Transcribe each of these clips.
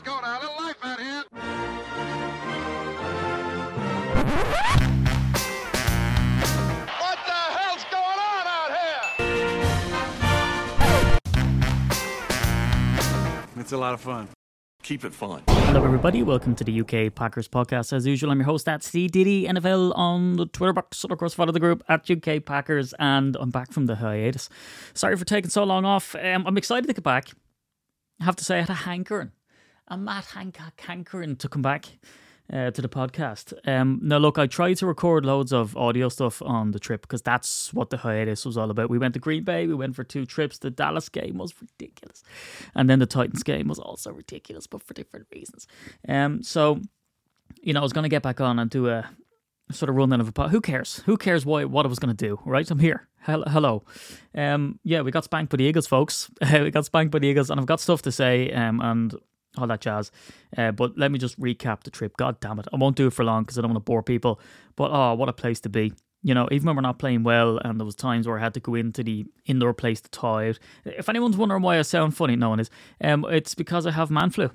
Let's go now. A little life out here. What the hell's going on out here? It's a lot of fun. Keep it fun. Hello, everybody. Welcome to the UK Packers podcast. As usual, I'm your host at C Diddy NFL on the Twitter box. And of course, follow the group at UK Packers. And I'm back from the hiatus. Sorry for taking so long off. Um, I'm excited to get back. I have to say, I had a hankering, a Matt Hancock hankering to come back uh, to the podcast. Um, now, look, I tried to record loads of audio stuff on the trip because that's what the hiatus was all about. We went to Green Bay, we went for two trips. The Dallas game was ridiculous, and then the Titans game was also ridiculous, but for different reasons. Um, so, you know, I was going to get back on and do a sort of rundown of a pod. Who cares? Who cares why what I was going to do? Right, I'm here. Hello. Um, yeah, we got spanked by the Eagles, folks. we got spanked by the Eagles, and I've got stuff to say. Um, and all that jazz. Uh, but let me just recap the trip. God damn it. I won't do it for long because I don't want to bore people. But oh, what a place to be. You know, even when we're not playing well, and there was times where I had to go into the indoor place to thaw out. If anyone's wondering why I sound funny, no one is. Um, it's because I have man flu.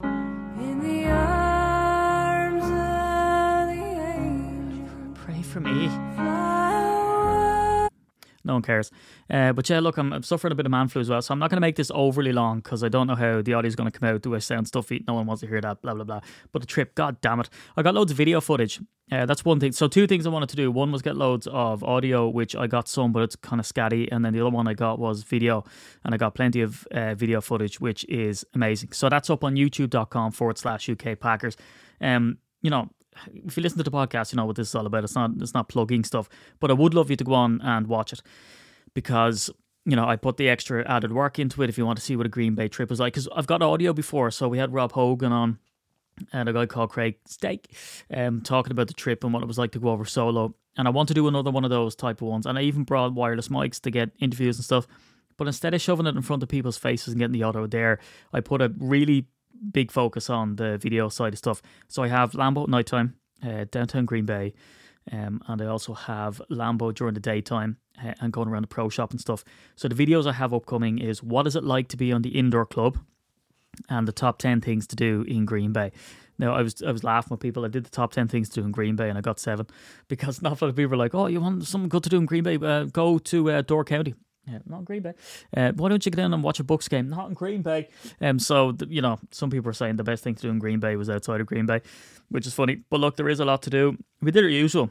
In the arms of the angel, Pray for me. No one cares. Uh, but yeah, look, I'm, I'm suffering a bit of man flu as well, so I'm not going to make this overly long because I don't know how the audio is going to come out. Do I sound stuffy? No one wants to hear that. Blah blah blah. But the trip, god damn it, I got loads of video footage. Uh, that's one thing. So two things I wanted to do. One was get loads of audio, which I got some, but it's kind of scatty. And then the other one I got was video, and I got plenty of uh, video footage, which is amazing. So that's up on YouTube.com forward slash UK Packers. Um, you know, if you listen to the podcast, you know what this is all about. It's not it's not plugging stuff, but I would love you to go on and watch it because you know I put the extra added work into it. If you want to see what a Green Bay trip was like, because I've got audio before, so we had Rob Hogan on and a guy called Craig Steak, um, talking about the trip and what it was like to go over solo. And I want to do another one of those type of ones. And I even brought wireless mics to get interviews and stuff. But instead of shoving it in front of people's faces and getting the audio there, I put a really big focus on the video side of stuff. So I have Lambeau at nighttime, uh, downtown Green Bay, um, and I also have Lambeau during the daytime uh, and going around the pro shop and stuff. So the videos I have upcoming is what is it like to be on the indoor club, and the top ten things to do in Green Bay. Now I was I was laughing with people. I did the top ten things to do in Green Bay, and I got seven because not a lot of people were like, "Oh, you want something good to do in Green Bay? Uh, go to uh, Door County." Yeah, not Green Bay. Uh, why don't you get in and watch a Bucks game? Not in Green Bay. Um, so th- you know, some people are saying the best thing to do in Green Bay was outside of Green Bay, which is funny. But look, there is a lot to do. We did our usual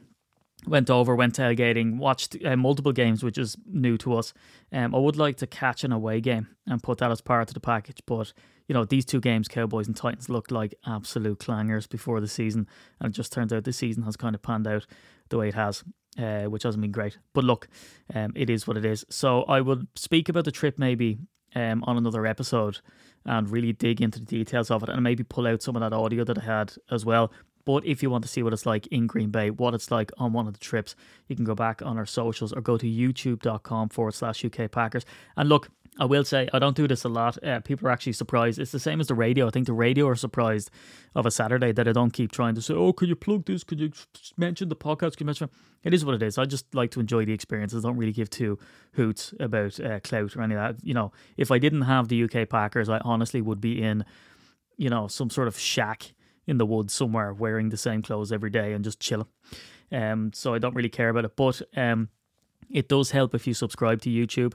went over, went tailgating, watched uh, multiple games, which is new to us. Um, I would like to catch an away game and put that as part of the package, but you know these two games, Cowboys and Titans, looked like absolute clangers before the season, and it just turns out this season has kind of panned out the way it has. Uh, which hasn't been great, but look, um, it is what it is. So I will speak about the trip maybe um, on another episode and really dig into the details of it, and maybe pull out some of that audio that I had as well. But if you want to see what it's like in Green Bay, what it's like on one of the trips, you can go back on our socials or go to youtube.com forward slash UK Packers. And look, I will say, I don't do this a lot. Uh, people are actually surprised. It's the same as the radio. I think the radio are surprised of a Saturday that I don't keep trying to say, oh, could you plug this? Could you mention the podcast? Could you mention it is what it is. I just like to enjoy the experiences. I don't really give two hoots about uh, clout or any of that. You know, if I didn't have the UK Packers, I honestly would be in, you know, some sort of shack in the woods somewhere wearing the same clothes every day and just chilling. Um, so I don't really care about it. But um, it does help if you subscribe to YouTube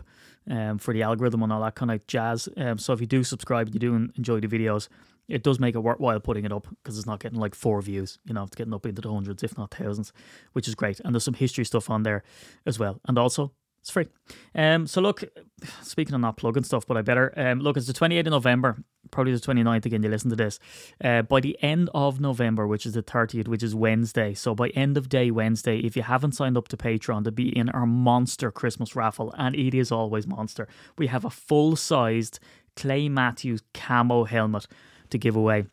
um, for the algorithm and all that kind of jazz. Um, so if you do subscribe, you do enjoy the videos, it does make it worthwhile putting it up because it's not getting like four views. You know, it's getting up into the hundreds, if not thousands, which is great. And there's some history stuff on there as well. And also, it's free. Um, so look, speaking of not plugging stuff, but I better um, look. It's the 28th of November, probably the 29th again. You listen to this. Uh, by the end of November, which is the 30th, which is Wednesday. So by end of day Wednesday, if you haven't signed up to Patreon to be in our monster Christmas raffle, and it is always monster, we have a full sized Clay Matthews camo helmet to give away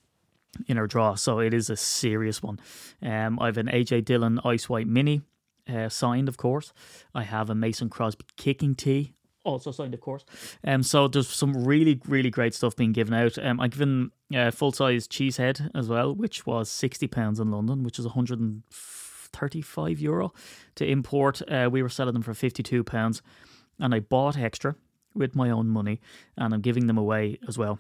in our draw. So it is a serious one. Um, I have an AJ Dillon Ice White Mini uh, signed, of course. I have a Mason Crosby kicking tee, also signed, of course. Um, so there's some really, really great stuff being given out. Um, I've given uh, full size cheesehead as well, which was sixty pounds in London, which is one hundred and thirty-five euro to import. Uh, we were selling them for fifty-two pounds, and I bought extra with my own money, and I'm giving them away as well.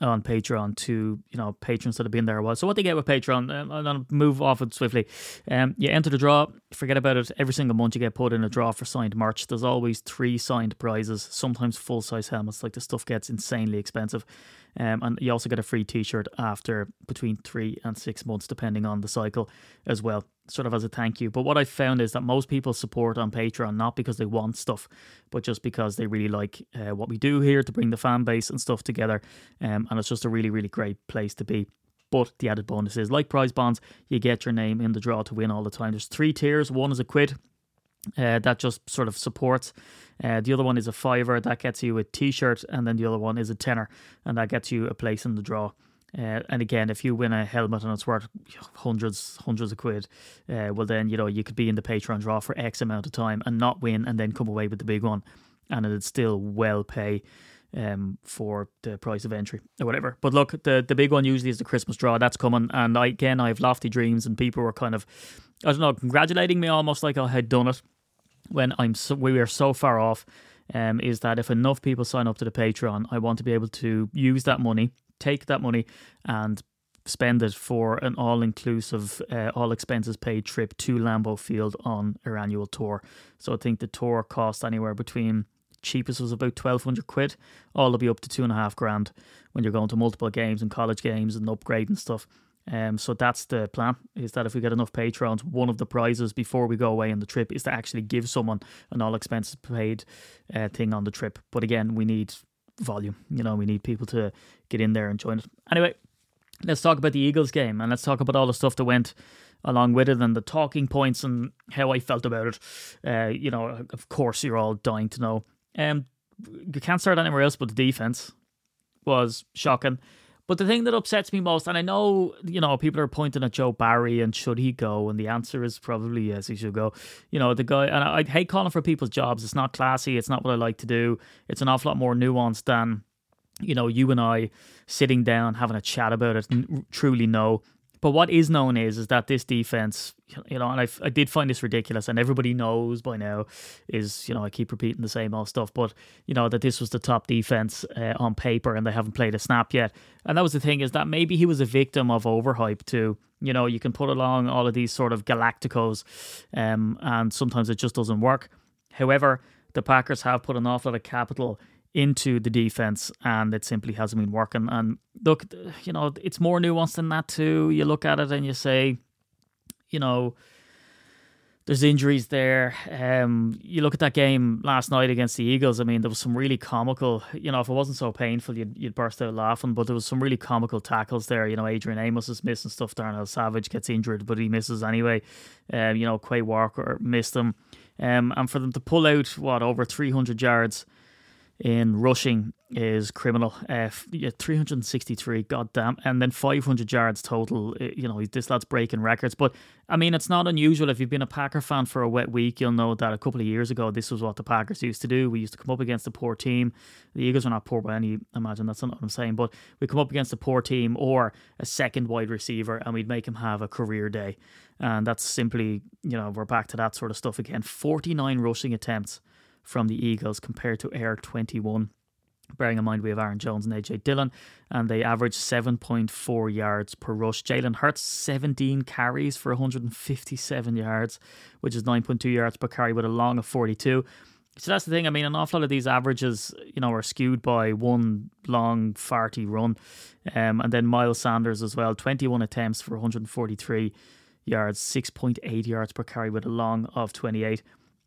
On Patreon to you know patrons that have been there a while. So what they get with Patreon, um, I'm gonna move off it swiftly. Um, you enter the draw, forget about it. Every single month you get put in a draw for signed merch. There's always three signed prizes, sometimes full size helmets. Like the stuff gets insanely expensive. Um, and you also get a free T-shirt after between three and six months, depending on the cycle, as well, sort of as a thank you. But what I found is that most people support on Patreon not because they want stuff, but just because they really like uh, what we do here to bring the fan base and stuff together. Um, and it's just a really, really great place to be. But the added bonus is, like prize bonds, you get your name in the draw to win all the time. There's three tiers. One is a quid, uh, that just sort of supports. Uh, the other one is a fiver that gets you a t-shirt, and then the other one is a tenner, and that gets you a place in the draw. Uh, and again, if you win a helmet and it's worth hundreds, hundreds of quid, uh, well then you know you could be in the Patreon draw for X amount of time and not win, and then come away with the big one, and it'd still well pay um, for the price of entry or whatever. But look, the the big one usually is the Christmas draw. That's coming, and I, again, I have lofty dreams, and people were kind of, I don't know, congratulating me almost like I had done it when I'm so, we are so far off. Um, is that if enough people sign up to the Patreon, I want to be able to use that money, take that money, and spend it for an all-inclusive, uh, all expenses paid trip to Lambeau Field on our annual tour. So I think the tour cost anywhere between cheapest was about twelve hundred quid. All will be up to two and a half grand when you're going to multiple games and college games and upgrade and stuff. Um, so that's the plan. Is that if we get enough patrons, one of the prizes before we go away on the trip is to actually give someone an all expenses paid uh, thing on the trip. But again, we need volume. You know, we need people to get in there and join it. Anyway, let's talk about the Eagles game and let's talk about all the stuff that went along with it and the talking points and how I felt about it. Uh, you know, of course, you're all dying to know. Um, you can't start anywhere else but the defense was shocking. But the thing that upsets me most, and I know, you know, people are pointing at Joe Barry and should he go? And the answer is probably yes, he should go. You know, the guy, and I, I hate calling for people's jobs. It's not classy. It's not what I like to do. It's an awful lot more nuanced than, you know, you and I sitting down having a chat about it truly know. But what is known is is that this defense, you know, and I, I did find this ridiculous, and everybody knows by now, is you know I keep repeating the same old stuff, but you know that this was the top defense uh, on paper, and they haven't played a snap yet. And that was the thing is that maybe he was a victim of overhype too. You know, you can put along all of these sort of galacticos, um, and sometimes it just doesn't work. However, the Packers have put an awful lot of capital into the defense and it simply hasn't been working. And look, you know, it's more nuanced than that too. You look at it and you say, you know, there's injuries there. Um, you look at that game last night against the Eagles. I mean, there was some really comical. You know, if it wasn't so painful, you'd, you'd burst out laughing. But there was some really comical tackles there. You know, Adrian Amos is missing stuff. Darnell Savage gets injured, but he misses anyway. Um, you know, Quay Walker missed him. Um, and for them to pull out what over 300 yards in rushing is criminal. Uh, yeah, 363, goddamn, and then 500 yards total. uh, You know, this lad's breaking records. But I mean, it's not unusual. If you've been a Packer fan for a wet week, you'll know that a couple of years ago, this was what the Packers used to do. We used to come up against a poor team. The Eagles are not poor by any imagine. That's not what I'm saying. But we come up against a poor team or a second wide receiver, and we'd make him have a career day. And that's simply, you know, we're back to that sort of stuff again. 49 rushing attempts from the Eagles compared to Air 21. Bearing in mind we have Aaron Jones and AJ Dillon, and they average 7.4 yards per rush. Jalen Hurts, 17 carries for 157 yards, which is 9.2 yards per carry with a long of 42. So that's the thing. I mean, an awful lot of these averages, you know, are skewed by one long, farty run. Um, and then Miles Sanders as well, 21 attempts for 143 yards, 6.8 yards per carry with a long of 28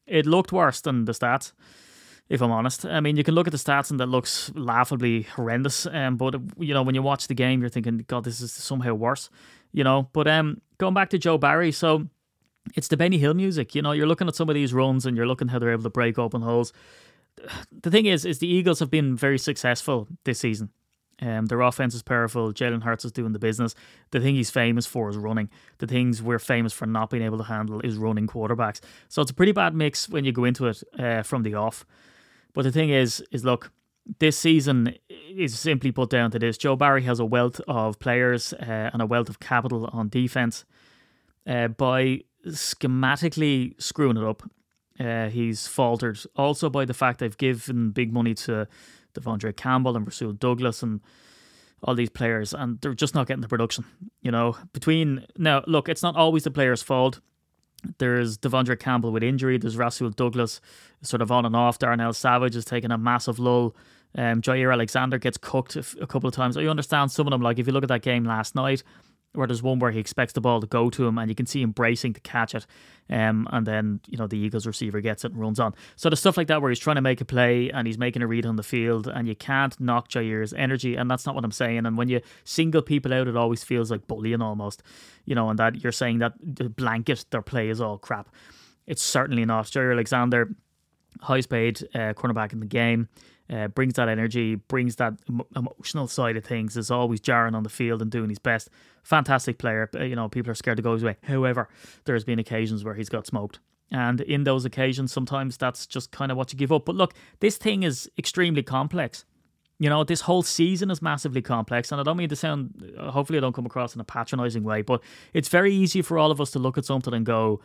it looked worse than the stats, if I'm honest. I mean, you can look at the stats and that looks laughably horrendous. Um, but you know, when you watch the game, you're thinking, God, this is somehow worse. You know, but um, going back to Joe Barry, so it's the Benny Hill music. You know, you're looking at some of these runs and you're looking how they're able to break open holes. The thing is, is the Eagles have been very successful this season. Um, their offense is powerful. Jalen Hurts is doing the business. The thing he's famous for is running. The things we're famous for not being able to handle is running quarterbacks. So it's a pretty bad mix when you go into it uh, from the off. But the thing is, is look, this season is simply put down to this. Joe Barry has a wealth of players uh, and a wealth of capital on defense. Uh, by schematically screwing it up, uh, he's faltered. Also by the fact they've given big money to De'Vondre Campbell and Rasul Douglas and all these players, and they're just not getting the production. You know, between now, look, it's not always the player's fault. There's De'Vondre Campbell with injury. There's Rasul Douglas, sort of on and off. Darnell Savage is taking a massive lull. Um, Jaire Alexander gets cooked a couple of times. I understand some of them. Like if you look at that game last night, where there's one where he expects the ball to go to him, and you can see him bracing to catch it, um, and then you know the Eagles receiver gets it and runs on. So there's stuff like that where he's trying to make a play and he's making a read on the field, and you can't knock Jaire's energy, and that's not what I'm saying. And when you single people out, it always feels like bullying almost, you know, and that you're saying that the blanket their play is all crap. It's certainly not. Jaire Alexander, highest paid uh, cornerback in the game. Uh, brings that energy, brings that emo- emotional side of things. Is always jarring on the field and doing his best. Fantastic player. You know, people are scared to go his way. However, there's been occasions where he's got smoked, and in those occasions, sometimes that's just kind of what you give up. But look, this thing is extremely complex. You know, this whole season is massively complex, and I don't mean to sound. Hopefully, I don't come across in a patronising way, but it's very easy for all of us to look at something and go,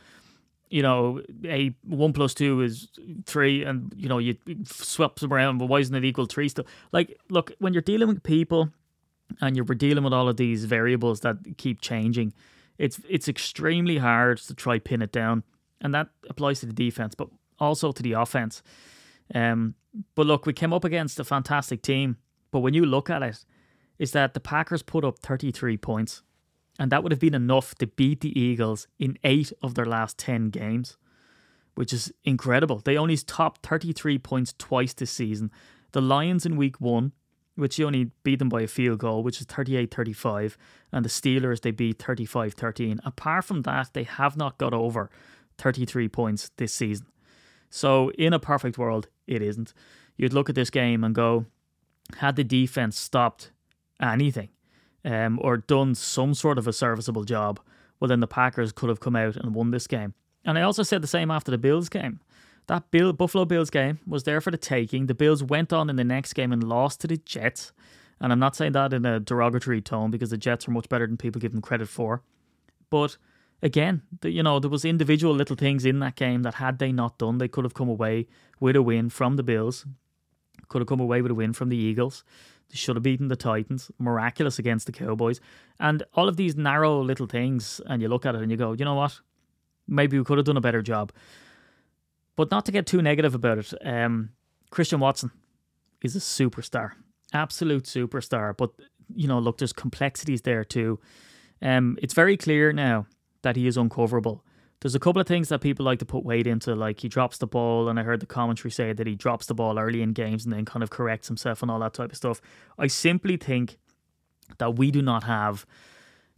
you know, a one plus two is three, and you know, you swap them around. But why isn't it equal three? Still, like, look, when you're dealing with people, and you're dealing with all of these variables that keep changing, it's it's extremely hard to try pin it down, and that applies to the defense, but also to the offense. Um, but look, we came up against a fantastic team, but when you look at it, is that the Packers put up 33 points and that would have been enough to beat the Eagles in eight of their last 10 games, which is incredible. They only topped 33 points twice this season. The Lions in week one, which you only beat them by a field goal, which is 38 35, and the Steelers, they beat 35 13. Apart from that, they have not got over 33 points this season. So, in a perfect world, it isn't. You'd look at this game and go, had the defense stopped anything, um, or done some sort of a serviceable job, well, then the Packers could have come out and won this game. And I also said the same after the Bills game. That Bill Buffalo Bills game was there for the taking. The Bills went on in the next game and lost to the Jets. And I'm not saying that in a derogatory tone because the Jets are much better than people give them credit for. But again, the, you know, there was individual little things in that game that had they not done, they could have come away with a win from the Bills. Could have come away with a win from the Eagles. They should have beaten the Titans. Miraculous against the Cowboys. And all of these narrow little things, and you look at it and you go, you know what? Maybe we could have done a better job. But not to get too negative about it, um, Christian Watson is a superstar, absolute superstar. But you know, look, there's complexities there too. Um, it's very clear now that he is uncoverable. There's a couple of things that people like to put weight into, like he drops the ball, and I heard the commentary say that he drops the ball early in games and then kind of corrects himself and all that type of stuff. I simply think that we do not have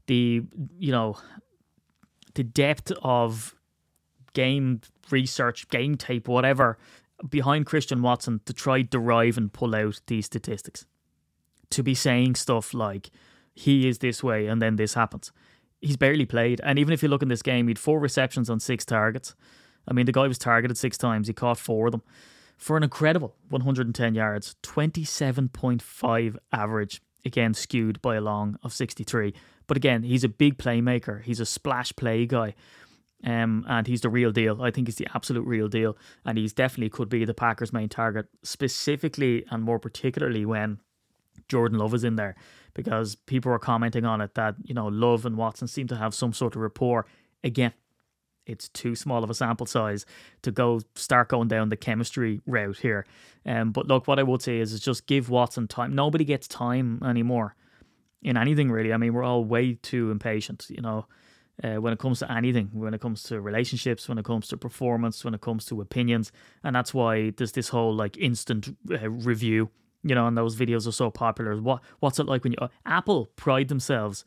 the, you know, the depth of game research, game tape, whatever, behind Christian Watson to try derive and pull out these statistics. To be saying stuff like he is this way and then this happens. He's barely played. And even if you look in this game, he had four receptions on six targets. I mean, the guy was targeted six times. He caught four of them for an incredible 110 yards, 27.5 average. Again, skewed by a long of 63. But again, he's a big playmaker. He's a splash play guy. Um, and he's the real deal. I think he's the absolute real deal. And he's definitely could be the Packers' main target, specifically and more particularly when Jordan Love is in there. Because people are commenting on it that, you know, Love and Watson seem to have some sort of rapport. Again, it's too small of a sample size to go start going down the chemistry route here. Um, but look, what I would say is, is just give Watson time. Nobody gets time anymore in anything really. I mean, we're all way too impatient, you know, uh, when it comes to anything, when it comes to relationships, when it comes to performance, when it comes to opinions, and that's why there's this whole like instant uh, review, you know, and those videos are so popular. What what's it like when you uh, Apple pride themselves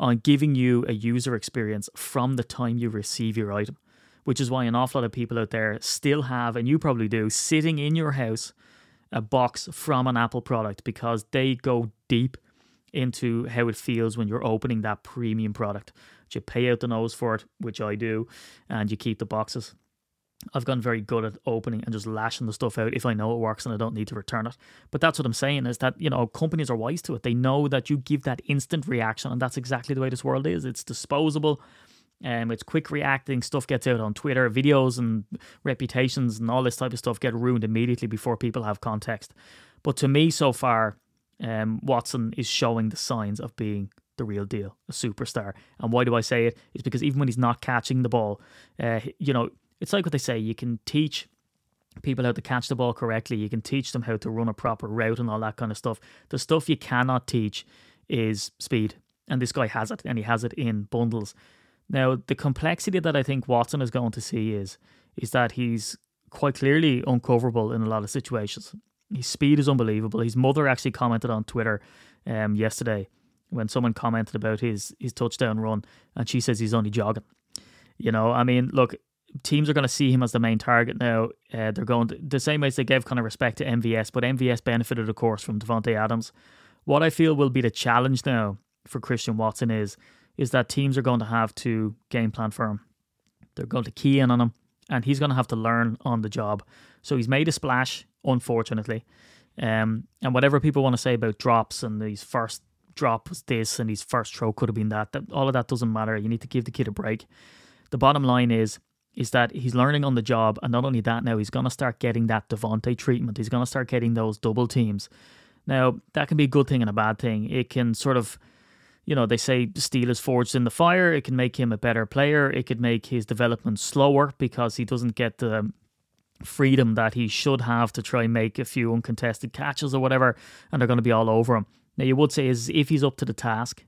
on giving you a user experience from the time you receive your item, which is why an awful lot of people out there still have, and you probably do, sitting in your house a box from an Apple product because they go deep into how it feels when you're opening that premium product. You pay out the nose for it, which I do, and you keep the boxes. I've gotten very good at opening and just lashing the stuff out if I know it works and I don't need to return it. But that's what I'm saying is that, you know, companies are wise to it. They know that you give that instant reaction, and that's exactly the way this world is. It's disposable. Um, it's quick reacting. Stuff gets out on Twitter. Videos and reputations and all this type of stuff get ruined immediately before people have context. But to me, so far, um, Watson is showing the signs of being the real deal, a superstar. And why do I say it? It's because even when he's not catching the ball, uh, you know, it's like what they say: you can teach people how to catch the ball correctly. You can teach them how to run a proper route and all that kind of stuff. The stuff you cannot teach is speed, and this guy has it, and he has it in bundles. Now, the complexity that I think Watson is going to see is is that he's quite clearly uncoverable in a lot of situations. His speed is unbelievable. His mother actually commented on Twitter um, yesterday when someone commented about his his touchdown run, and she says he's only jogging. You know, I mean, look, teams are going to see him as the main target now. Uh, they're going to, the same way as they gave kind of respect to MVS, but MVS benefited, of course, from Davante Adams. What I feel will be the challenge now for Christian Watson is is that teams are going to have to game plan for him. They're going to key in on him, and he's going to have to learn on the job. So he's made a splash, unfortunately. Um, and whatever people want to say about drops and his first drop was this and his first throw could have been that, that all of that doesn't matter. You need to give the kid a break. The bottom line is is that he's learning on the job, and not only that, now he's going to start getting that Davante treatment. He's going to start getting those double teams. Now that can be a good thing and a bad thing. It can sort of, you know, they say steel is forged in the fire. It can make him a better player. It could make his development slower because he doesn't get the freedom that he should have to try and make a few uncontested catches or whatever, and they're going to be all over him. Now you would say is if he's up to the task,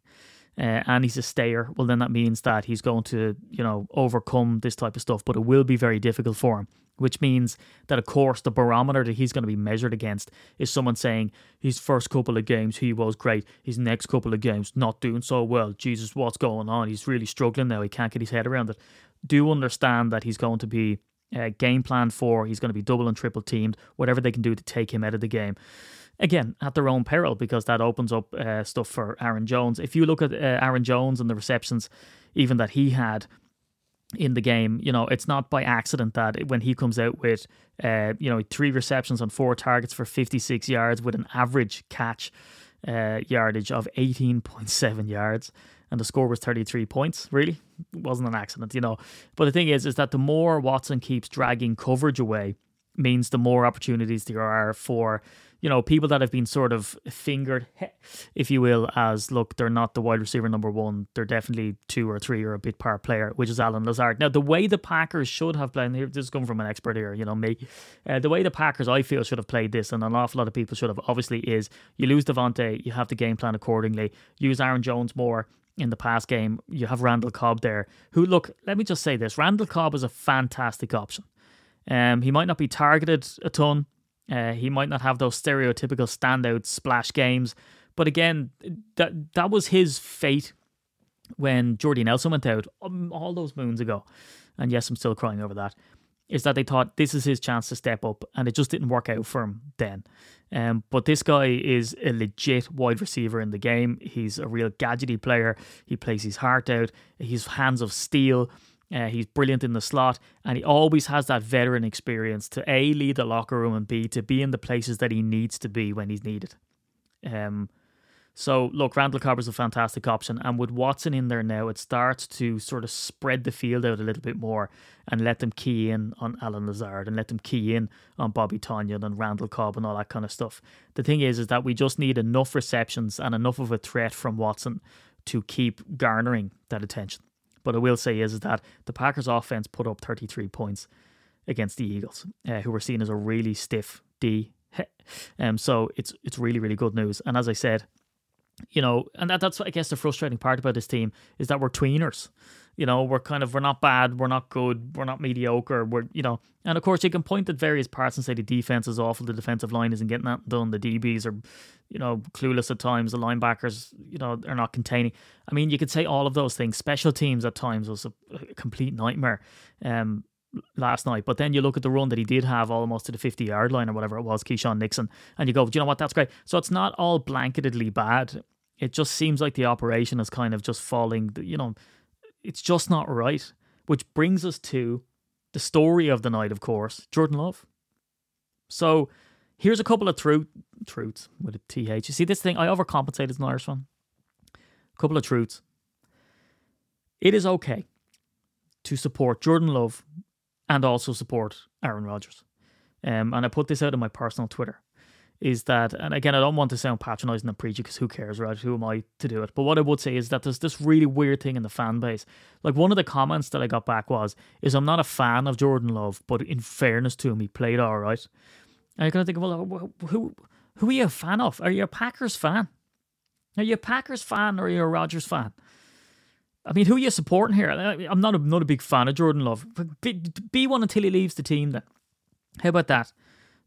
uh, and he's a stayer, well, then that means that he's going to, you know, overcome this type of stuff, but it will be very difficult for him. Which means that, of course, the barometer that he's going to be measured against is someone saying his first couple of games he was great, his next couple of games not doing so well. Jesus, what's going on? He's really struggling now. He can't get his head around it. Do understand that he's going to be uh, game plan for. He's going to be double and triple teamed, whatever they can do to take him out of the game again at their own peril because that opens up uh, stuff for Aaron Jones. If you look at uh, Aaron Jones and the receptions, even that he had in the game, you know, it's not by accident that when he comes out with, uh, you know, three receptions on four targets for 56 yards with an average catch uh, yardage of 18.7 yards. And the score was 33 points. Really, it wasn't an accident, you know. But the thing is, is that the more Watson keeps dragging coverage away, means the more opportunities there are for you know, people that have been sort of fingered, if you will, as look, they're not the wide receiver number one. They're definitely two or three or a bit par player, which is Allen Lazard. Now, the way the Packers should have played, here, this is coming from an expert here, you know, me. Uh, the way the Packers, I feel, should have played this, and an awful lot of people should have, obviously, is you lose Davante, you have the game plan accordingly. Use Aaron Jones more in the past game. You have Randall Cobb there, who, look, let me just say this Randall Cobb is a fantastic option. Um, he might not be targeted a ton, uh, he might not have those stereotypical standout splash games, but again, that that was his fate when Jordy Nelson went out um, all those moons ago. And yes, I'm still crying over that. Is that they thought this is his chance to step up, and it just didn't work out for him then. Um, but this guy is a legit wide receiver in the game. He's a real gadgety player. He plays his heart out. He's hands of steel. Uh, he's brilliant in the slot, and he always has that veteran experience to a lead the locker room and b to be in the places that he needs to be when he's needed. Um, so look, Randall Cobb is a fantastic option, and with Watson in there now, it starts to sort of spread the field out a little bit more and let them key in on Allen Lazard and let them key in on Bobby Tonyan and Randall Cobb and all that kind of stuff. The thing is, is that we just need enough receptions and enough of a threat from Watson to keep garnering that attention. But I will say is, is that the Packers offense put up 33 points against the Eagles, uh, who were seen as a really stiff D. um, so it's it's really really good news. And as I said, you know, and that, that's I guess the frustrating part about this team is that we're tweeners. You know, we're kind of we're not bad, we're not good, we're not mediocre. We're you know, and of course you can point at various parts and say the defense is awful, the defensive line isn't getting that done, the DBs are, you know, clueless at times, the linebackers, you know, they're not containing. I mean, you could say all of those things. Special teams at times was a, a complete nightmare. Um, last night. But then you look at the run that he did have almost to the 50 yard line or whatever it was, Keisean Nixon, and you go, do you know what? That's great. So it's not all blanketedly bad. It just seems like the operation is kind of just falling, you know, it's just not right. Which brings us to the story of the night, of course, Jordan Love. So here's a couple of truth truths with a TH. You see this thing, I overcompensate as an Irish one. A couple of truths. It is okay to support Jordan Love and also support Aaron Rodgers. Um, and I put this out on my personal Twitter. Is that, and again, I don't want to sound patronizing and preachy because who cares, right? Who am I to do it? But what I would say is that there's this really weird thing in the fan base. Like one of the comments that I got back was, "Is I'm not a fan of Jordan Love, but in fairness to him, he played all right." And I kind of think, well, who who are you a fan of? Are you a Packers fan? Are you a Packers fan or are you a Rodgers fan? I mean, who are you supporting here? I'm not a, not a big fan of Jordan Love. Be, be one until he leaves the team. Then, how about that?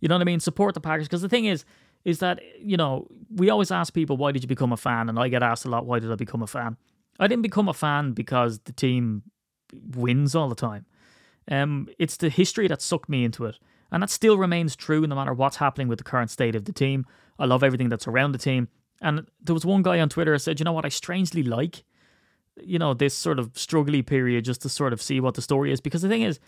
You know what I mean? Support the Packers because the thing is, is that you know we always ask people why did you become a fan, and I get asked a lot why did I become a fan. I didn't become a fan because the team wins all the time. Um, it's the history that sucked me into it, and that still remains true no matter what's happening with the current state of the team. I love everything that's around the team, and there was one guy on Twitter who said, "You know what? I strangely like." you know this sort of struggly period just to sort of see what the story is because the thing is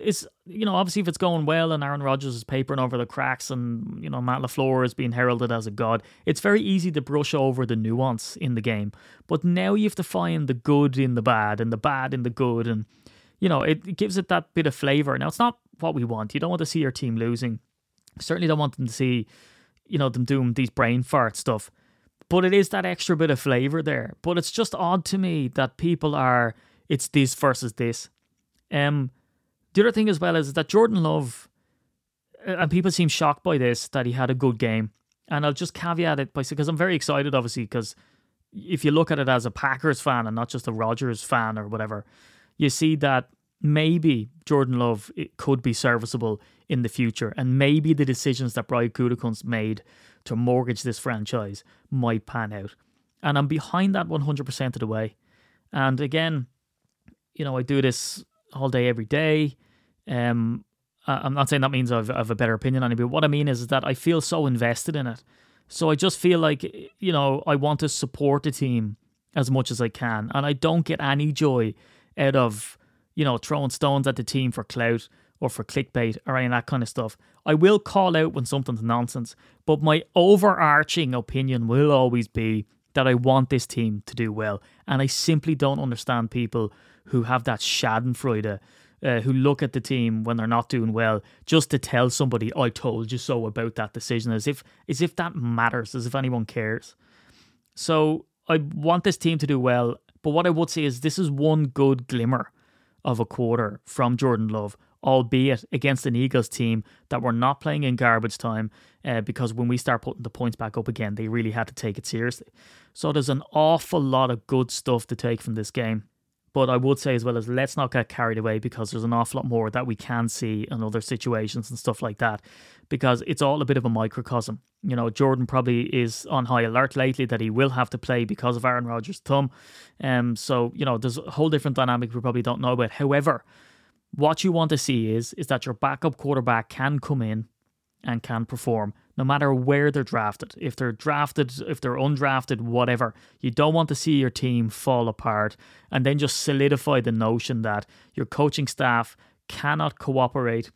is you know obviously if it's going well and Aaron Rodgers is papering over the cracks and you know Matt LaFleur is being heralded as a god it's very easy to brush over the nuance in the game. But now you have to find the good in the bad and the bad in the good and you know it, it gives it that bit of flavor. Now it's not what we want. You don't want to see your team losing. Certainly don't want them to see you know them doing these brain fart stuff. But it is that extra bit of flavor there. But it's just odd to me that people are it's this versus this. Um, the other thing as well is that Jordan Love, uh, and people seem shocked by this that he had a good game. And I'll just caveat it by because I'm very excited, obviously, because if you look at it as a Packers fan and not just a Rodgers fan or whatever, you see that maybe Jordan Love it could be serviceable in the future, and maybe the decisions that Brian Gutekunst made to mortgage this franchise might pan out. And I'm behind that 100% of the way. And again, you know, I do this all day, every day. Um, I'm not saying that means I've, I've a better opinion on it, but what I mean is, is that I feel so invested in it. So I just feel like, you know, I want to support the team as much as I can. And I don't get any joy out of, you know, throwing stones at the team for clout or for clickbait or any of that kind of stuff. I will call out when something's nonsense, but my overarching opinion will always be that I want this team to do well. And I simply don't understand people who have that schadenfreude, uh, who look at the team when they're not doing well just to tell somebody, I told you so about that decision, as if as if that matters, as if anyone cares. So I want this team to do well, but what I would say is this is one good glimmer of a quarter from Jordan Love, albeit against an Eagles team that were not playing in garbage time uh, because when we start putting the points back up again, they really had to take it seriously. So there's an awful lot of good stuff to take from this game. But I would say as well as let's not get carried away because there's an awful lot more that we can see in other situations and stuff like that. Because it's all a bit of a microcosm. You know, Jordan probably is on high alert lately that he will have to play because of Aaron Rodgers' thumb. Um, so, you know, there's a whole different dynamic we probably don't know about. However, what you want to see is is that your backup quarterback can come in and can perform no matter where they're drafted. If they're drafted, if they're undrafted, whatever. You don't want to see your team fall apart and then just solidify the notion that your coaching staff cannot cooperate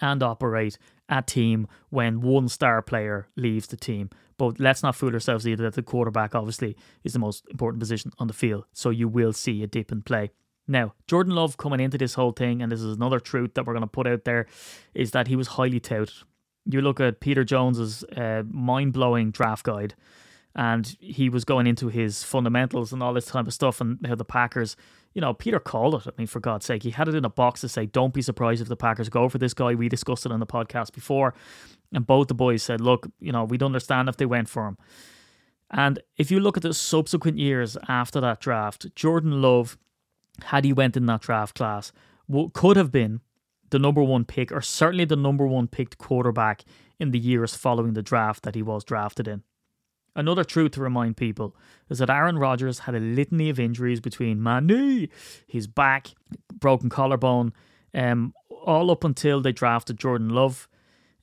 and operate a team when one star player leaves the team. But let's not fool ourselves either that the quarterback obviously is the most important position on the field. So you will see a dip in play. Now, Jordan Love coming into this whole thing, and this is another truth that we're going to put out there, is that he was highly touted. You look at Peter Jones's uh, mind blowing draft guide, and he was going into his fundamentals and all this type of stuff, and how the Packers, you know, Peter called it. I mean, for God's sake, he had it in a box to say, "Don't be surprised if the Packers go for this guy." We discussed it on the podcast before, and both the boys said, "Look, you know, we'd understand if they went for him." And if you look at the subsequent years after that draft, Jordan Love, had he went in that draft class, could have been the number one pick, or certainly the number one picked quarterback in the years following the draft that he was drafted in. Another truth to remind people is that Aaron Rodgers had a litany of injuries between my knee, his back, broken collarbone, um, all up until they drafted Jordan Love.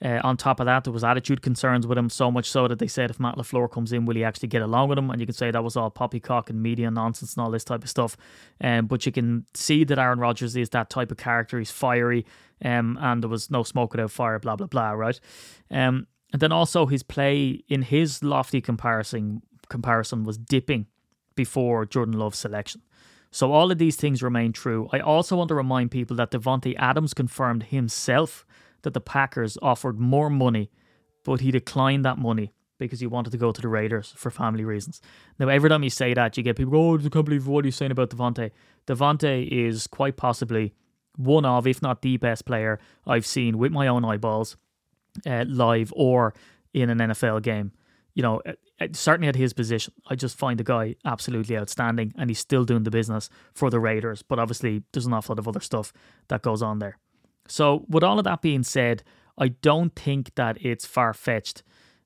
Uh, on top of that, there was attitude concerns with him, so much so that they said if Matt LaFleur comes in, will he actually get along with him? And you can say that was all poppycock and media nonsense and all this type of stuff. Um, but you can see that Aaron Rodgers is that type of character. He's fiery, um, and there was no smoke without fire, blah, blah, blah, right? Um, and then also his play in his lofty comparison comparison was dipping before Jordan Love's selection. So all of these things remain true. I also want to remind people that Davante Adams confirmed himself that the Packers offered more money but he declined that money because he wanted to go to the Raiders for family reasons. Now, every time you say that, you get people "Oh, I can't believe what are saying about Davante." Davante is quite possibly one of, if not the best player I've seen with my own eyeballs, uh, live or in an NFL game. You know, certainly at his position, I just find the guy absolutely outstanding, and he's still doing the business for the Raiders. But obviously, there's an awful lot of other stuff that goes on there. So, with all of that being said, I don't think that it's far fetched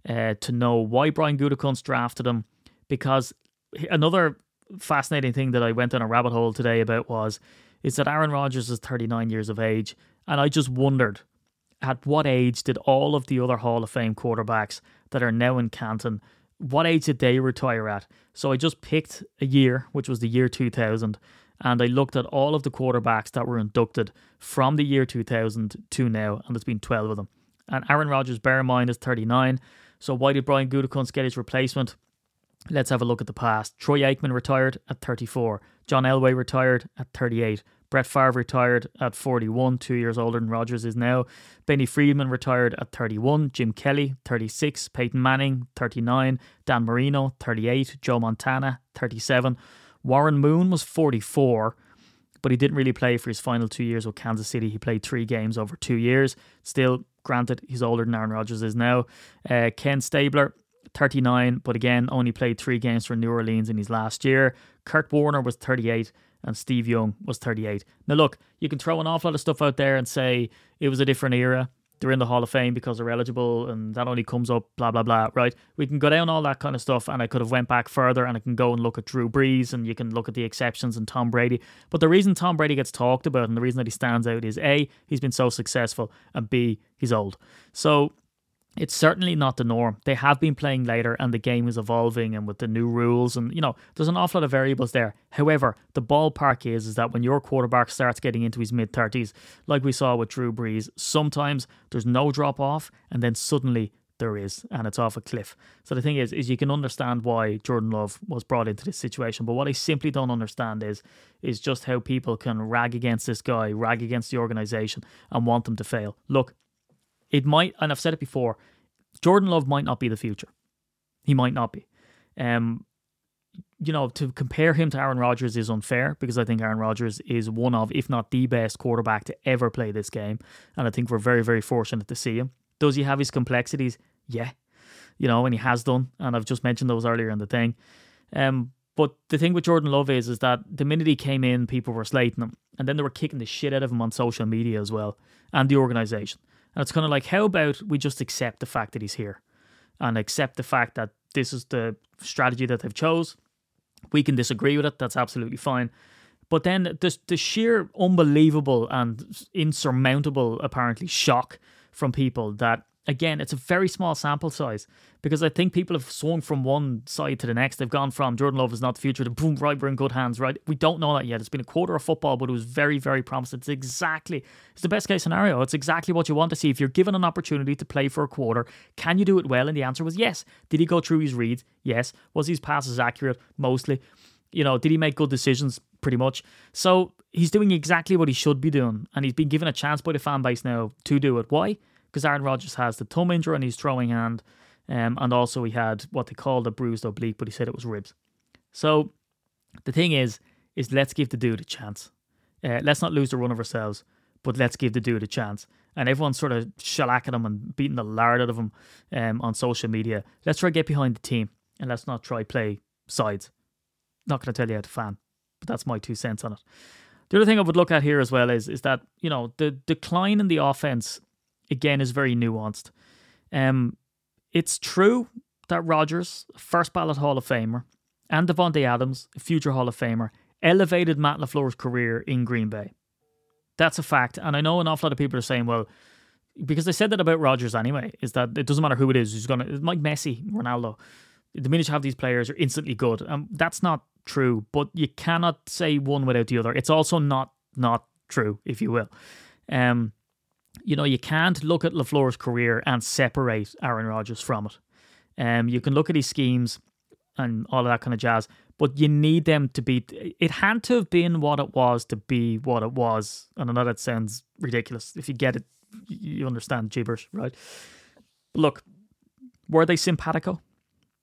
uh, to know why Brian Gutekunst drafted him, because another fascinating thing that I went on a rabbit hole today about was is that Aaron Rodgers is 39 years of age, and I just wondered at what age did all of the other Hall of Fame quarterbacks that are now in Canton, what age did they retire at? So I just picked a year, which was the year 2000, and I looked at all of the quarterbacks that were inducted from the year 2000 to now, and there's been 12 of them. And Aaron Rodgers, bear in mind, is 39. So why did Brian Gutekunst get his replacement? Let's have a look at the past. Troy Aikman retired at 34. John Elway retired at 38. Brett Favre retired at 41, two years older than Rodgers is now. Benny Friedman retired at 31. Jim Kelly, 36. Peyton Manning, 39. Dan Marino, 38. Joe Montana, 37. Warren Moon was 44, but he didn't really play for his final two years with Kansas City. He played three games over two years. Still, granted, he's older than Aaron Rodgers is now. Uh, Ken Stabler, 39, but again, only played three games for New Orleans in his last year. Kurt Warner was 38 and Steve Young was 38. Now, look, you can throw an awful lot of stuff out there and say it was a different era. They're in the Hall of Fame because they're eligible and that only comes up, blah, blah, blah, right? We can go down all that kind of stuff and I could have went back further and I can go and look at Drew Brees and you can look at the exceptions and Tom Brady. But the reason Tom Brady gets talked about and the reason that he stands out is A, he's been so successful and B, he's old. So it's certainly not the norm. They have been playing later and the game is evolving and with the new rules and you know, there's an awful lot of variables there. However, the ballpark is is that when your quarterback starts getting into his mid 30s, like we saw with Drew Brees, sometimes there's no drop off and then suddenly there is and it's off a cliff. So the thing is is you can understand why Jordan Love was brought into this situation, but what I simply don't understand is is just how people can rag against this guy, rag against the organization and want them to fail. Look, it might, and I've said it before, Jordan Love might not be the future. He might not be. Um, you know, to compare him to Aaron Rodgers is unfair because I think Aaron Rodgers is one of, if not the best quarterback to ever play this game. And I think we're very, very fortunate to see him. Does he have his complexities? Yeah. You know, and he has done. And I've just mentioned those earlier in the thing. Um, but the thing with Jordan Love is, is that the minute he came in, people were slating him. And then they were kicking the shit out of him on social media as well and the organization. And it's kind of like, how about we just accept the fact that he's here and accept the fact that this is the strategy that they've chose. We can disagree with it. That's absolutely fine. But then the, the sheer unbelievable and insurmountable, apparently, shock from people that, again, it's a very small sample size because I think people have swung from one side to the next. They've gone from Jordan Love is not the future to boom, right, we're in good hands, right? We don't know that yet. It's been a quarter of football, but it was very, very promising. It's exactly, it's the best case scenario. It's exactly what you want to see. If you're given an opportunity to play for a quarter, can you do it well? And the answer was yes. Did he go through his reads? Yes. Was his passes accurate? Mostly. You know, did he make good decisions? Pretty much. So he's doing exactly what he should be doing, and he's been given a chance by the fan base now to do it. Why? Because Aaron Rodgers has the thumb injury on his throwing hand, um, and also he had what they called a bruised oblique, but he said it was ribs. So the thing is, is let's give the dude a chance. Uh, let's not lose the run of ourselves, but let's give the dude a chance. And everyone's sort of shellacking him and beating the lard out of him um, on social media. Let's try get behind the team, and let's not try play sides. Not going to tell you how to fan, but that's my two cents on it. The other thing I would look at here as well is is that you know the decline in the offense again is very nuanced. Um, it's true that Rodgers, first ballot Hall of Famer, and Davante Adams, future Hall of Famer, elevated Matt LaFleur's career in Green Bay. That's a fact, and I know an awful lot of people are saying, well, because they said that about Rodgers anyway, is that it doesn't matter who it is, who's gonna it's Mike Messi, Ronaldo. The minute you have these players, are instantly good. Um, that's not true, but you cannot say one without the other. It's also not not true, if you will. Um, you know, you can't look at LaFleur's career and separate Aaron Rodgers from it. Um, you can look at his schemes and all of that kind of jazz, but you need them to be. It had to have been what it was to be what it was. And I know that sounds ridiculous. If you get it, you understand gibberish, right? But look, Were they simpatico,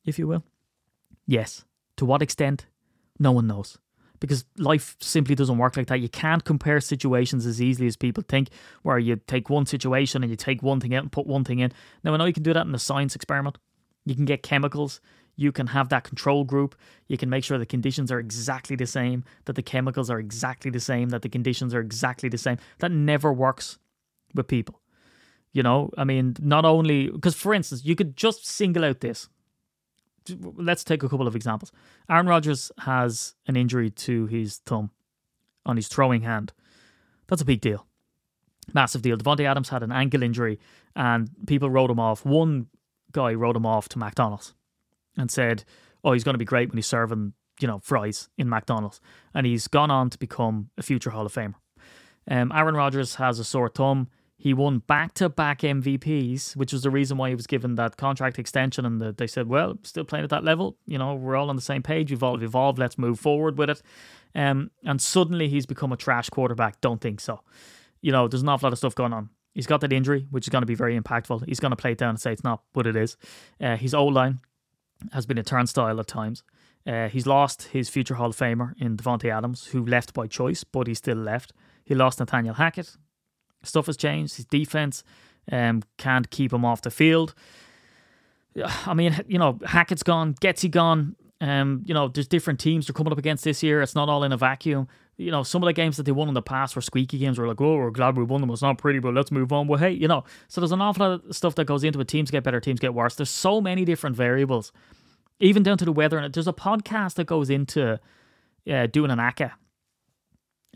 if you will? Yes. To what extent? No one knows. Because life simply doesn't work like that. You can't compare situations as easily as people think, where you take one situation and you take one thing out and put one thing in. Now, I know you can do that in a science experiment. You can get chemicals. You can have that control group. You can make sure the conditions are exactly the same, that the chemicals are exactly the same, that the conditions are exactly the same. That never works with people. You know, I mean, not only because, for instance, you could just single out this. Let's take a couple of examples. Aaron Rodgers has an injury to his thumb on his throwing hand. That's a big deal. Massive deal. Davante Adams had an ankle injury and people wrote him off. One guy wrote him off to McDonald's and said, Oh, he's going to be great when he's serving, you know, fries in McDonald's. And he's gone on to become a future Hall of Famer. Um, Aaron Rodgers has a sore thumb. He won back to back MVPs, which was the reason why he was given that contract extension. And the, they said, well, still playing at that level. You know, we're all on the same page. We've all evolved. Let's move forward with it. Um, and suddenly he's become a trash quarterback. Don't think so. You know, there's an awful lot of stuff going on. He's got that injury, which is going to be very impactful. He's going to play it down and say it's not what it is. Uh, his O line has been a turnstile at times. Uh, he's lost his future Hall of Famer in Davante Adams, who left by choice, but he still left. He lost Nathaniel Hackett. Stuff has changed. His defense um, can't keep him off the field. I mean, you know, Hackett's gone, Getsy gone. Um, you know, there's different teams they're coming up against this year. It's not all in a vacuum. You know, some of the games that they won in the past were squeaky games. We're like, oh, we're glad we won them. It's not pretty, but let's move on. Well, hey, you know, so there's an awful lot of stuff that goes into it. Teams get better, teams get worse. There's so many different variables, even down to the weather. And there's a podcast that goes into uh, doing an acca.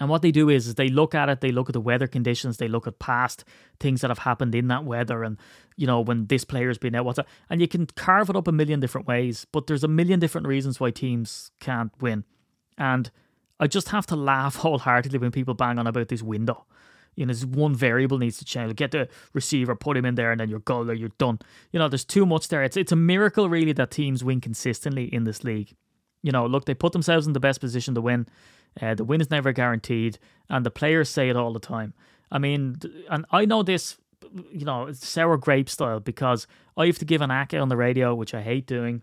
And what they do is, is they look at it, they look at the weather conditions, they look at past things that have happened in that weather, and you know when this player's been out, what's that, and you can carve it up a million different ways. But there's a million different reasons why teams can't win, and I just have to laugh wholeheartedly when people bang on about this window. You know, there's one variable needs to change. Get the receiver, put him in there, and then you're goal or you're done. You know, there's too much there. It's it's a miracle really that teams win consistently in this league. You know, look, they put themselves in the best position to win. Uh, the win is never guaranteed, and the players say it all the time. I mean, and I know this, you know, sour grape style because I have to give an acca on the radio, which I hate doing,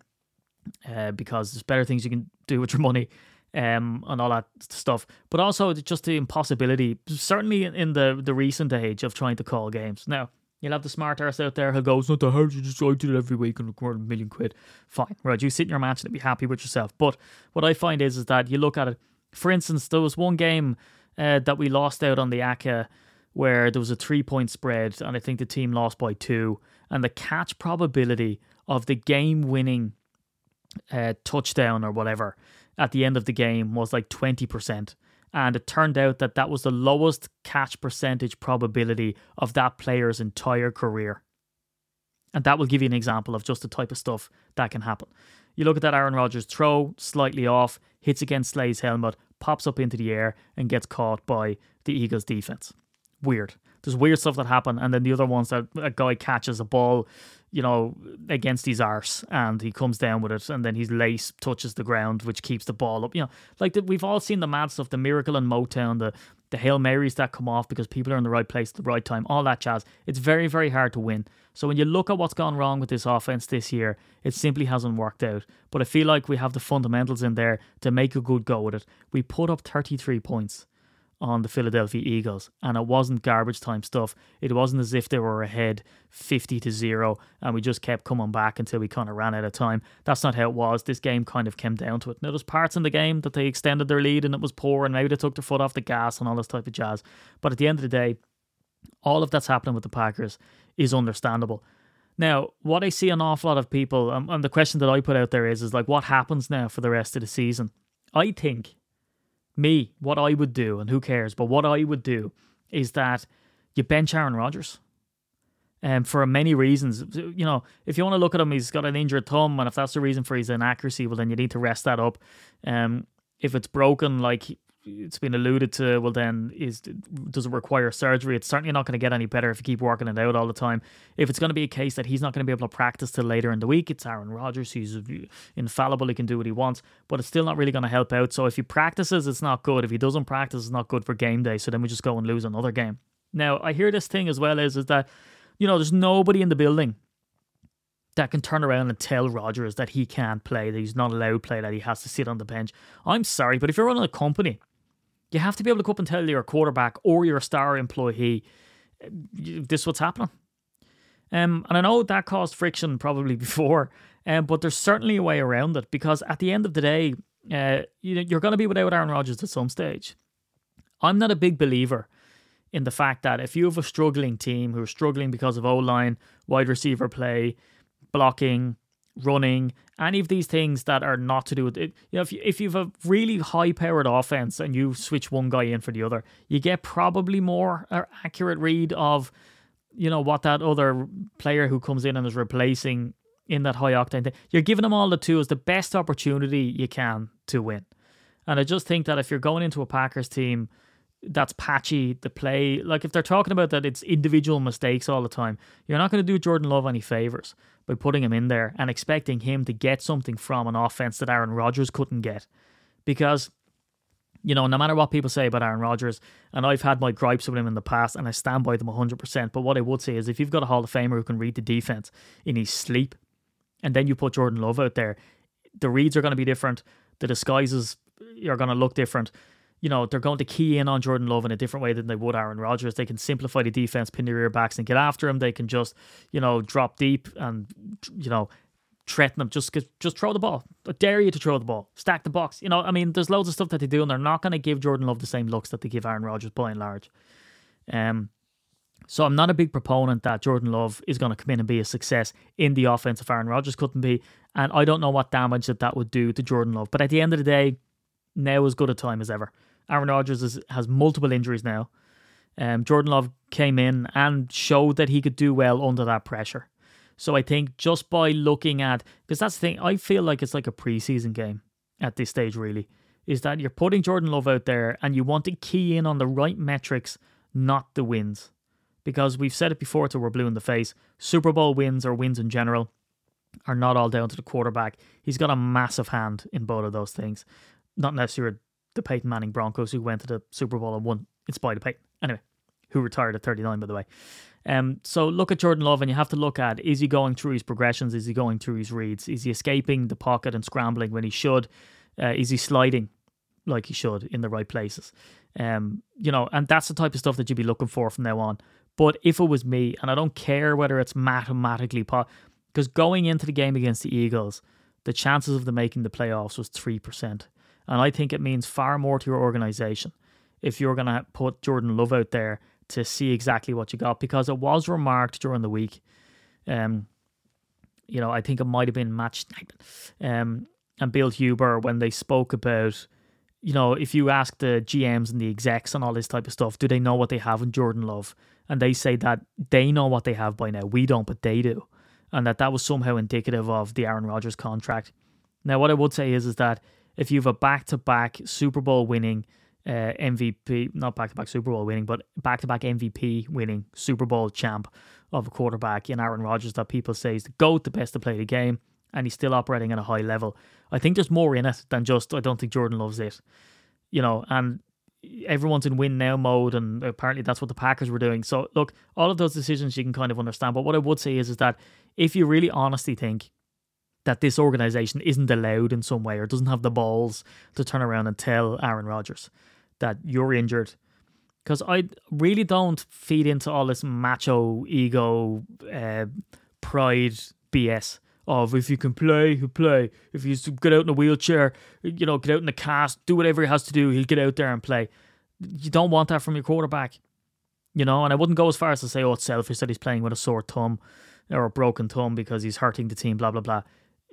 uh, because there's better things you can do with your money. Um, and all that stuff, but also just the impossibility, certainly in the the recent age of trying to call games. Now, You'll have the smart arse out there who goes, Not the hell, you just I do it every week and record a million quid. Fine, right? You sit in your match and be happy with yourself. But what I find is, is that you look at it, for instance, there was one game uh, that we lost out on the acca where there was a three point spread, and I think the team lost by two. And the catch probability of the game winning uh, touchdown or whatever at the end of the game was like 20%. And it turned out that that was the lowest catch percentage probability of that player's entire career. And that will give you an example of just the type of stuff that can happen. You look at that Aaron Rodgers throw, slightly off, hits against Slay's helmet, pops up into the air, and gets caught by the Eagles defense. Weird. There's weird stuff that happen, and then the other ones that a guy catches a ball, you know, against his arse, and he comes down with it, and then his lace touches the ground, which keeps the ball up. You know, like the, we've all seen the mad stuff, the miracle in Motown, the the hail marys that come off because people are in the right place at the right time, all that jazz. It's very very hard to win. So when you look at what's gone wrong with this offense this year, it simply hasn't worked out. But I feel like we have the fundamentals in there to make a good go at it. We put up 33 points on the Philadelphia Eagles, and it wasn't garbage time stuff. It wasn't as if they were ahead 50 to 0 and we just kept coming back until we kind of ran out of time. That's not how it was. This game kind of came down to it. Now, there's parts in the game that they extended their lead and it was poor, and maybe they took their foot off the gas and all this type of jazz. But at the end of the day, all of that's happening with the Packers is understandable. Now, what I see an awful lot of people, um, and the question that I put out there is, is like, what happens now for the rest of the season? I think me, what I would do, and who cares, but what I would do is that you bench Aaron Rodgers. Um, for many reasons, you know, if you want to look at him, he's got an injured thumb, and if that's the reason for his inaccuracy, well, then you need to rest that up. Um, if it's broken, like it's been alluded to, well, then is does it require surgery? It's certainly not going to get any better if you keep working it out all the time. If it's going to be a case that he's not going to be able to practice till later in the week, it's Aaron Rodgers. He's infallible. He can do what he wants, but it's still not really going to help out. So if he practices, it's not good. If he doesn't practice, it's not good for game day. So then we just go and lose another game. Now I hear this thing as well is is that you know there's nobody in the building that can turn around and tell Rodgers that he can't play, that he's not allowed to play, that he has to sit on the bench. I'm sorry, but if you're running a company, you have to be able to come up and tell your quarterback or your star employee this is what's happening. Um, and I know that caused friction probably before, um, but there's certainly a way around it because at the end of the day, uh, you know, you're going to be without Aaron Rodgers at some stage. I'm not a big believer in the fact that if you have a struggling team who are struggling because of O line, wide receiver play, blocking, running, any of these things that are not to do with it. You know, if you, if you've a really high powered offense and you switch one guy in for the other, you get probably more accurate read of you know what that other player who comes in and is replacing in that high octane thing. You're giving them all the tools, the best opportunity you can to win. And I just think that if you're going into a Packers team that's patchy, the play, like if they're talking about that it's individual mistakes all the time, you're not going to do Jordan Love any favors by putting him in there and expecting him to get something from an offense that Aaron Rodgers couldn't get. Because you know, no matter what people say about Aaron Rodgers, and I've had my gripes with him in the past, and I stand by them 100%. But what I would say is if you've got a Hall of Famer who can read the defense in his sleep, and then you put Jordan Love out there, the reads are going to be different. The disguises are going to look different. You know, they're going to key in on Jordan Love in a different way than they would Aaron Rodgers. They can simplify the defense, pin their rear backs, and get after him. They can just, you know, drop deep and, you know, threaten them. Just just throw the ball. I dare you to throw the ball. Stack the box. You know, I mean, there's loads of stuff that they do, and they're not going to give Jordan Love the same looks that they give Aaron Rodgers by and large. Um, so I'm not a big proponent that Jordan Love is going to come in and be a success in the offense if Aaron Rodgers couldn't be, and I don't know what damage that that would do to Jordan Love. But at the end of the day, now as good a time as ever. Aaron Rodgers is, has multiple injuries now. Um, Jordan Love came in and showed that he could do well under that pressure. So I think just by looking at, because that's the thing, I feel like it's like a preseason game at this stage, really, is that you're putting Jordan Love out there and you want to key in on the right metrics, not the wins. Because we've said it before till we're blue in the face Super Bowl wins or wins in general are not all down to the quarterback. He's got a massive hand in both of those things. Not necessarily the Peyton Manning Broncos who went to the Super Bowl and won in spite of Peyton. Anyway, who retired at 39, by the way. Um, so look at Jordan Love and you have to look at is he going through his progressions? Is he going through his reads? Is he escaping the pocket and scrambling when he should? Uh, is he sliding like he should in the right places? Um, you know, and that's the type of stuff that you'd be looking for from now on. But if it was me, and I don't care whether it's mathematically po- because going into the game against the Eagles, the chances of them making the playoffs was three percent, and I think it means far more to your organization if you're going to put Jordan Love out there to see exactly what you got because it was remarked during the week. Um, you know, I think it might have been Snyder, um, and Bill Huber when they spoke about, you know, if you ask the GMs and the execs and all this type of stuff, do they know what they have in Jordan Love? And they say that they know what they have by now. We don't, but they do, and that that was somehow indicative of the Aaron Rodgers contract. Now, what I would say is, is that if you have a back-to-back Super Bowl winning uh, MVP, not back to back Super Bowl winning, but back to back MVP winning Super Bowl champ of a quarterback in Aaron Rodgers that people say is the GOAT, the best to play the game, and he's still operating at a high level. I think there's more in it than just, I don't think Jordan loves it. You know, and everyone's in win now mode, and apparently that's what the Packers were doing. So, look, all of those decisions you can kind of understand. But what I would say is, is that if you really honestly think that this organization isn't allowed in some way or doesn't have the balls to turn around and tell Aaron Rodgers that you're injured. Because I really don't feed into all this macho ego, uh, pride BS of if you can play, you play. If you get out in a wheelchair, you know, get out in the cast, do whatever he has to do, he'll get out there and play. You don't want that from your quarterback, you know. And I wouldn't go as far as to say, oh, it's selfish that he's playing with a sore thumb or a broken thumb because he's hurting the team, blah blah blah.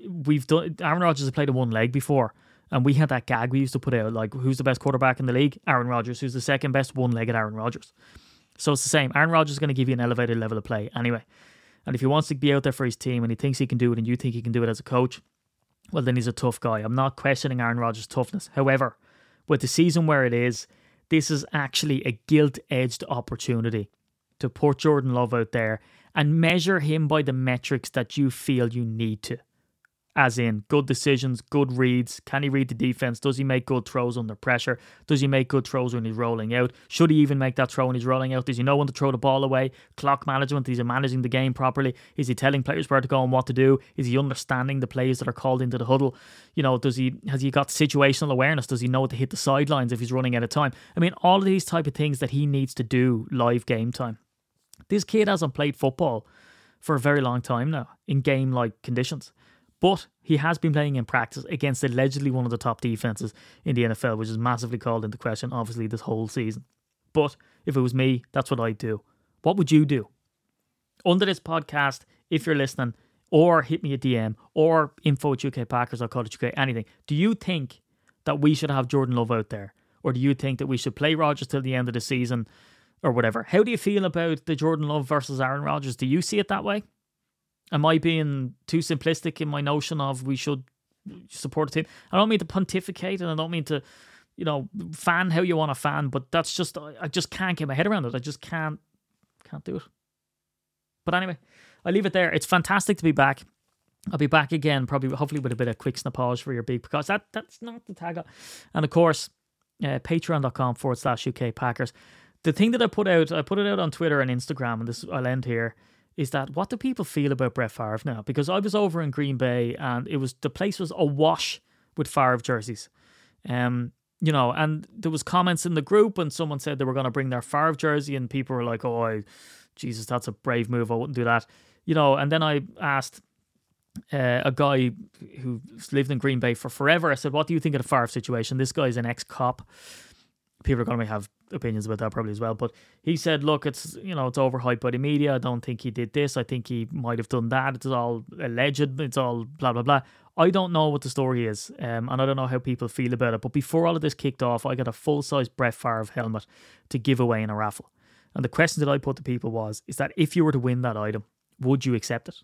We've done. Aaron Rodgers has played a one leg before. And we had that gag we used to put out like, who's the best quarterback in the league? Aaron Rodgers. Who's the second best one legged Aaron Rodgers? So it's the same. Aaron Rodgers is going to give you an elevated level of play anyway. And if he wants to be out there for his team and he thinks he can do it and you think he can do it as a coach, well, then he's a tough guy. I'm not questioning Aaron Rodgers' toughness. However, with the season where it is, this is actually a gilt edged opportunity to put Jordan Love out there and measure him by the metrics that you feel you need to. As in good decisions, good reads. Can he read the defense? Does he make good throws under pressure? Does he make good throws when he's rolling out? Should he even make that throw when he's rolling out? Does he know when to throw the ball away? Clock management? Is he managing the game properly? Is he telling players where to go and what to do? Is he understanding the plays that are called into the huddle? You know, does he has he got situational awareness? Does he know to hit the sidelines if he's running out of time? I mean, all of these type of things that he needs to do live game time. This kid hasn't played football for a very long time now in game like conditions. But he has been playing in practice against allegedly one of the top defenses in the NFL, which is massively called into question, obviously, this whole season. But if it was me, that's what I'd do. What would you do? Under this podcast, if you're listening, or hit me a DM, or info at UK Packers or College UK, anything. Do you think that we should have Jordan Love out there? Or do you think that we should play Rodgers till the end of the season or whatever? How do you feel about the Jordan Love versus Aaron Rodgers? Do you see it that way? Am I being too simplistic in my notion of we should support a team? I don't mean to pontificate and I don't mean to, you know, fan how you want to fan, but that's just I just can't get my head around it. I just can't can't do it. But anyway, I leave it there. It's fantastic to be back. I'll be back again, probably hopefully with a bit of quick snappage for your big because that that's not the tag. And of course, uh, patreon.com forward slash UK Packers. The thing that I put out, I put it out on Twitter and Instagram, and this I'll end here, is that what do people feel about Brett Favre now? Because I was over in Green Bay and it was the place was awash with Favre jerseys. Um, you know, and there was comments in the group and someone said they were going to bring their Favre jersey and people were like, "Oh, I, Jesus, that's a brave move. I wouldn't do that." You know, and then I asked uh, a guy who's lived in Green Bay for forever. I said, "What do you think of the Favre situation?" This guy's an ex-cop. People are going to have opinions about that probably as well. But he said, "Look, it's you know it's overhyped by the media. I don't think he did this. I think he might have done that. It's all alleged. It's all blah blah blah." I don't know what the story is, um, and I don't know how people feel about it. But before all of this kicked off, I got a full size Brett Favre helmet to give away in a raffle. And the question that I put to people was: Is that if you were to win that item, would you accept it?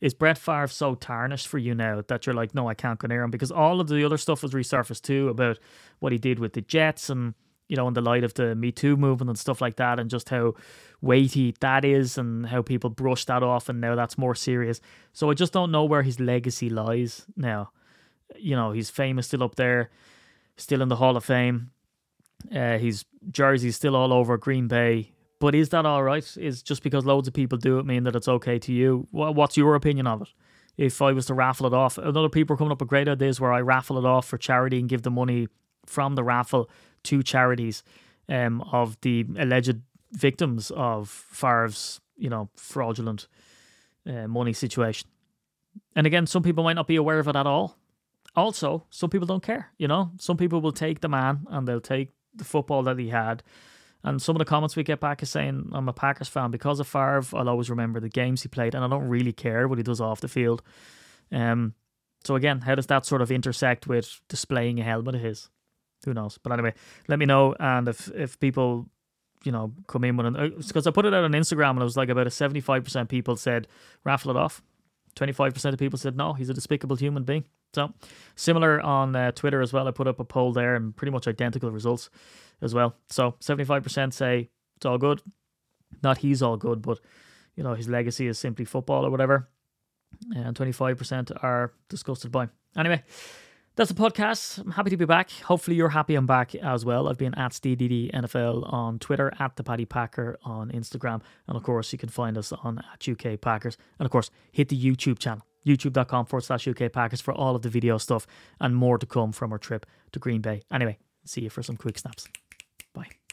Is Brett Favre so tarnished for you now that you're like, no, I can't go near him? Because all of the other stuff was resurfaced too about what he did with the Jets and, you know, in the light of the Me Too movement and stuff like that, and just how weighty that is and how people brush that off and now that's more serious. So I just don't know where his legacy lies now. You know, he's famous still up there, still in the Hall of Fame. Uh, his jersey's still all over Green Bay. But is that all right? Is just because loads of people do it mean that it's okay to you? What's your opinion of it? If I was to raffle it off, other people are coming up with great ideas where I raffle it off for charity and give the money from the raffle to charities um, of the alleged victims of Favre's, you know, fraudulent uh, money situation. And again, some people might not be aware of it at all. Also, some people don't care. You know, some people will take the man and they'll take the football that he had. And some of the comments we get back is saying, I'm a Packers fan because of Favre. I'll always remember the games he played, and I don't really care what he does off the field. Um, so again, how does that sort of intersect with displaying a helmet of his? Who knows? But anyway, let me know. And if if people, you know, come in with an because I put it out on Instagram and it was like about a seventy five percent people said raffle it off. 25% of people said no, he's a despicable human being. So, similar on uh, Twitter as well. I put up a poll there and pretty much identical results as well. So, 75% say it's all good. Not he's all good, but you know, his legacy is simply football or whatever. And 25% are disgusted by. Anyway, that's the podcast. I'm happy to be back. Hopefully, you're happy I'm back as well. I've been at SteeDD NFL on Twitter, at the Paddy Packer on Instagram, and of course, you can find us on at UK Packers. And of course, hit the YouTube channel, youtube.com forward slash UK Packers for all of the video stuff and more to come from our trip to Green Bay. Anyway, see you for some quick snaps. Bye.